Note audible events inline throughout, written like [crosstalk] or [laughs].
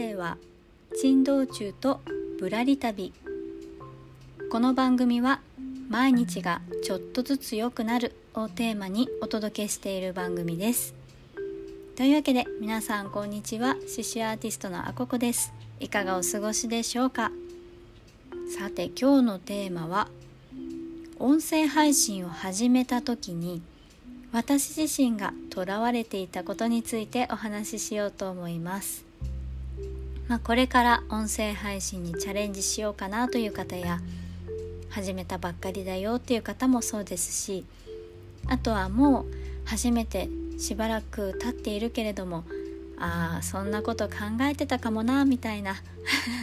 生は珍道中とぶらり旅。この番組は毎日がちょっとずつ良くなるをテーマにお届けしている番組です。というわけで皆さんこんにちは。刺繍アーティストのあここです。いかがお過ごしでしょうか？さて今日のテーマは音声配信を始めた時に私自身がとらわれていたことについてお話ししようと思います。まあ、これから音声配信にチャレンジしようかなという方や始めたばっかりだよっていう方もそうですしあとはもう初めてしばらく経っているけれどもああそんなこと考えてたかもなみたいな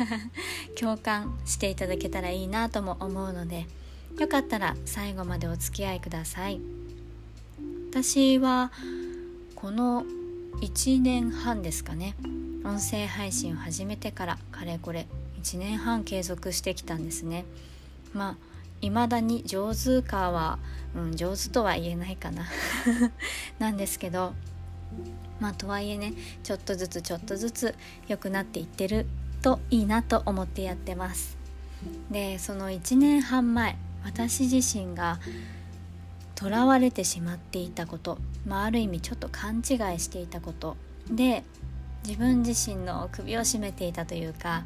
[laughs] 共感していただけたらいいなとも思うのでよかったら最後までお付き合いください。私はこの1年半ですかね音声配信を始めてからかれこれ1年半継続してきたんですね。まあ未だに上手かは、うん、上手とは言えないかな。[laughs] なんですけどまあとはいえねちょっとずつちょっとずつ良くなっていってるといいなと思ってやってます。でその1年半前私自身がとらわれてしまっていたこと、まあ、ある意味ちょっと勘違いしていたこと。で自分自身の首を絞めていたというか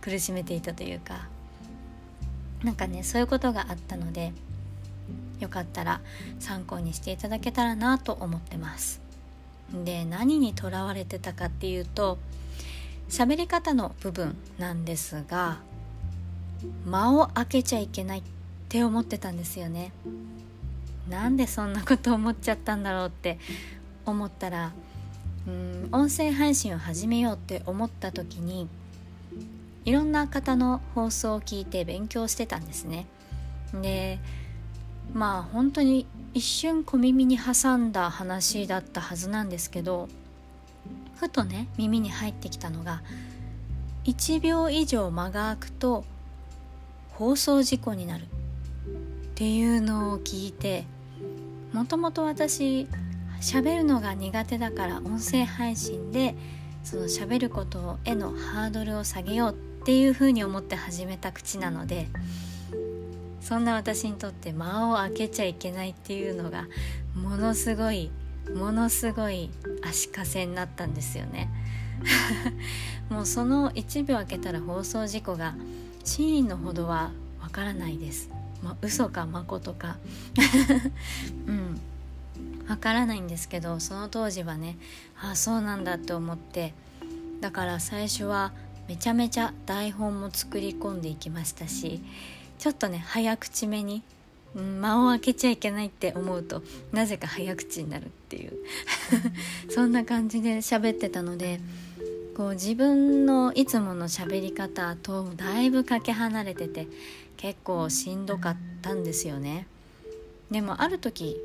苦しめていたというか。なんかねそういうことがあったのでよかったら参考にしていただけたらなと思ってます。で何にとらわれてたかっていうと喋り方の部分なんですが間を空けちゃいけないって思ってたんですよね。なんでそんなこと思っちゃったんだろうって思ったらうん音声配信を始めようって思った時にいろんな方の放送を聞いて勉強してたんですね。でまあ本当に一瞬小耳に挟んだ話だったはずなんですけどふとね耳に入ってきたのが1秒以上間が空くと放送事故になるっていうのを聞いてもともと私喋るのが苦手だから音声配信でその喋ることへのハードルを下げようっていうふうに思って始めた口なのでそんな私にとって間を空けちゃいけないっていうのがものすごいものすごい足かせになったんですよね。[laughs] もうその1秒空けたら放送事故が真意のほどはわからないです。まあ、嘘かまことか。[laughs] うん。わからないんですけどその当時はねああそうなんだって思ってだから最初はめちゃめちゃ台本も作り込んでいきましたしちょっとね早口めに、うん、間を空けちゃいけないって思うとなぜか早口になるっていう。[laughs] そんな感じで喋ってたのでこう自分のいつもの喋り方とだいぶかけ離れてて結構しんどかったんですよね。でもある時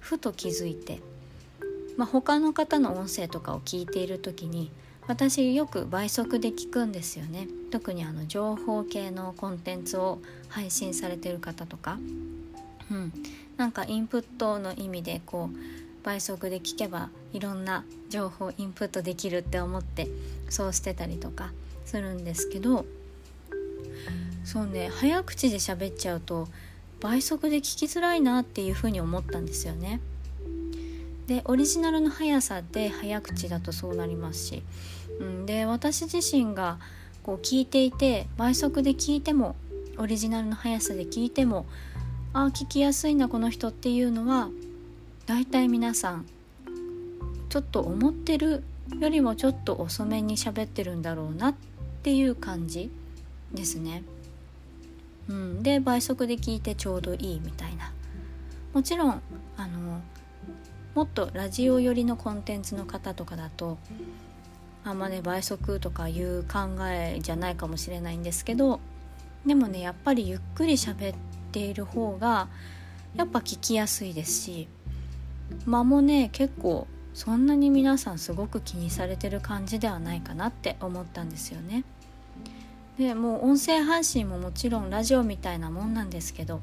ふと気づいて、まあ、他の方の音声とかを聞いている時に私よく倍速で聞くんですよね。特にあの情報系のコンテンツを配信されてる方とか。うん。なんかインプットの意味でこう倍速で聞けばいろんな情報インプットできるって思ってそうしてたりとかするんですけど。そうね。早口で喋っちゃうと倍速で聞きづらいなっていうふうに思ったんですよね。でオリジナルの速さで早口だとそうなりますし、うん、で私自身がこう聞いていて倍速で聞いてもオリジナルの速さで聞いてもああ聞きやすいなこの人っていうのは大体皆さんちょっと思ってるよりもちょっと遅めに喋ってるんだろうなっていう感じですね。うん、で倍速で聞いてちょうどいいみたいなもちろんあのもっとラジオ寄りのコンテンツの方とかだとあんまね倍速とかいう考えじゃないかもしれないんですけどでもねやっぱりゆっくり喋っている方がやっぱ聞きやすいですし間もね結構そんなに皆さんすごく気にされてる感じではないかなって思ったんですよね。でもう音声配信ももちろんラジオみたいなもんなんですけど、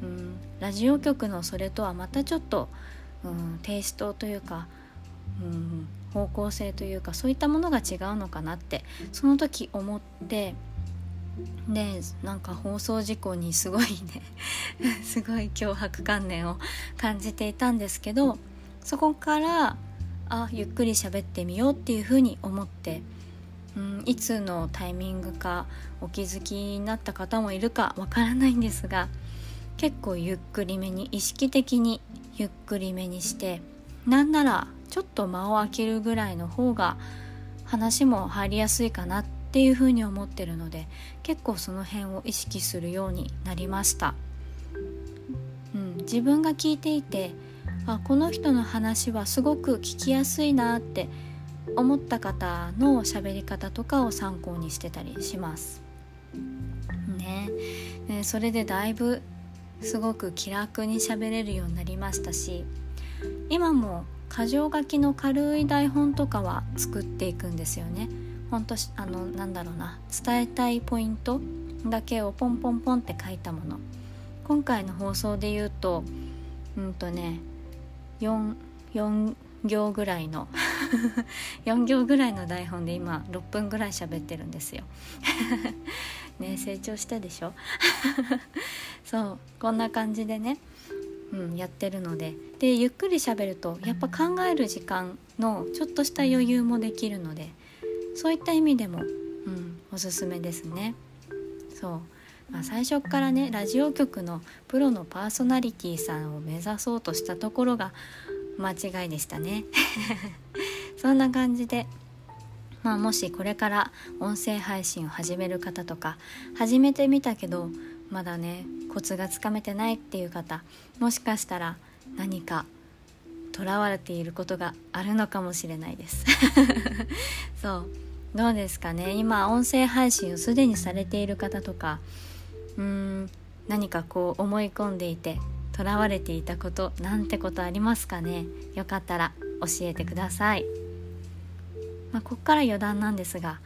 うん、ラジオ局のそれとはまたちょっと、うん、テイストというか、うん、方向性というかそういったものが違うのかなってその時思ってでなんか放送事故にすごいね [laughs] すごい脅迫観念を感じていたんですけどそこからあゆっくり喋ってみようっていうふうに思って、うん、いつのタイミングかお気づきになった方もいるかわからないんですが結構ゆっくりめに意識的にゆっくりめにしてなんならちょっと間を空けるぐらいの方が話も入りやすいかなっていうふうに思ってるので結構その辺を意識するようになりました、うん、自分が聞いていてあこの人の話はすごく聞きやすいなって思った方の喋り方とかを参考にしてたりします。ね。ねそれでだいぶすごく気楽に喋れるようになりましたし今も箇条書きの軽い台本とかは作っていくんですよね。本当あのなんだろうな。伝えたいポイントだけをポンポンポンって書いたもの。今回の放送で言うとうんとね 4, 4行ぐらいの [laughs] 4行ぐらいの台本で今6分ぐらい喋ってるんですよ [laughs] ね成長したでしょ？[laughs] そうこんな感じでねうん、やってるのででゆっくり喋るとやっぱ考える時間のちょっとした余裕もできるのでそういった意味でも、うん、おすすめですね。そうまあ、最初からねラジオ局のプロのパーソナリティさんを目指そうとしたところが間違いでしたね。そんな感じで。まあ、もしこれから音声配信を始める方とか始めてみたけどまだねコツがつかめてないっていう方もしかしたら何かとらわれていることがあるのかもしれないです。[laughs] そう。どうですかね。今音声配信をすでにされている方とかうーん何かこう思い込んでいてとらわれていたことなんてことありますかね。よかったら教えてください、まあ、こっから余談なんですが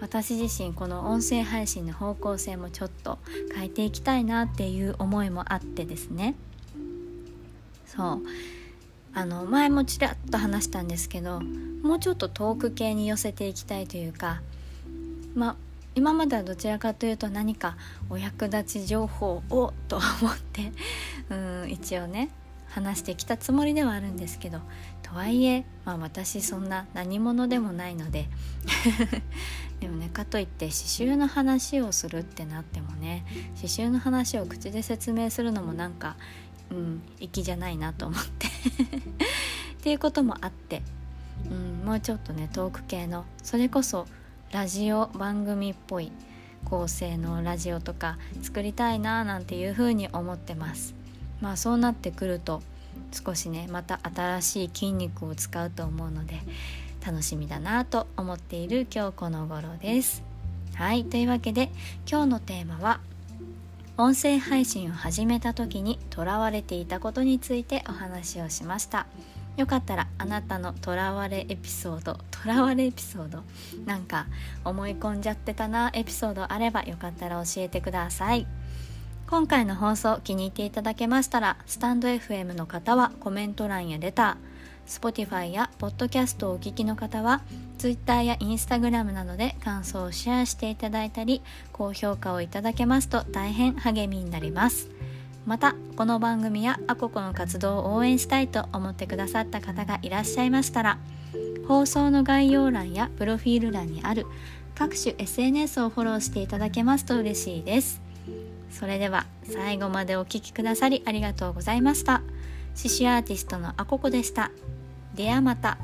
私自身この音声配信の方向性もちょっと変えていきたいなっていう思いもあってですね。そう。あの前もちらっと話したんですけどもうちょっとトーク系に寄せていきたいというかまあ今まではどちらかというと何かお役立ち情報をと思ってうん一応ね話してきたつもりではあるんですけどとはいえ、まあ、私そんな何者でもないので [laughs] でもねかといって刺繍の話をするってなってもね刺繍の話を口で説明するのもなんかうん粋じゃないなと思って [laughs] っていうこともあって、うん、もうちょっとねトーク系のそれこそラジオ番組っぽい構成のラジオとか作りたいななんていうふうに思ってます。まあそうなってくると少しねまた新しい筋肉を使うと思うので楽しみだなと思っている今日この頃です。はいというわけで今日のテーマは音声配信を始めた時にとらわれていたことについてお話をしました。よかったらあなたのとらわれエピソードとらわれエピソードなんか思い込んじゃってたなエピソードあればよかったら教えてください。今回の放送気に入っていただけましたらスタンド FM の方はコメント欄やレター Spotify や Podcast をお聞きの方は Twitter や Instagram などで感想をシェアしていただいたり高評価をいただけますと大変励みになります。またこの番組やアココの活動を応援したいと思ってくださった方がいらっしゃいましたら放送の概要欄やプロフィール欄にある各種 SNS をフォローしていただけますと嬉しいです。それでは最後までお聴きくださりありがとうございました。獅子アーティストのあここでした。ではまた。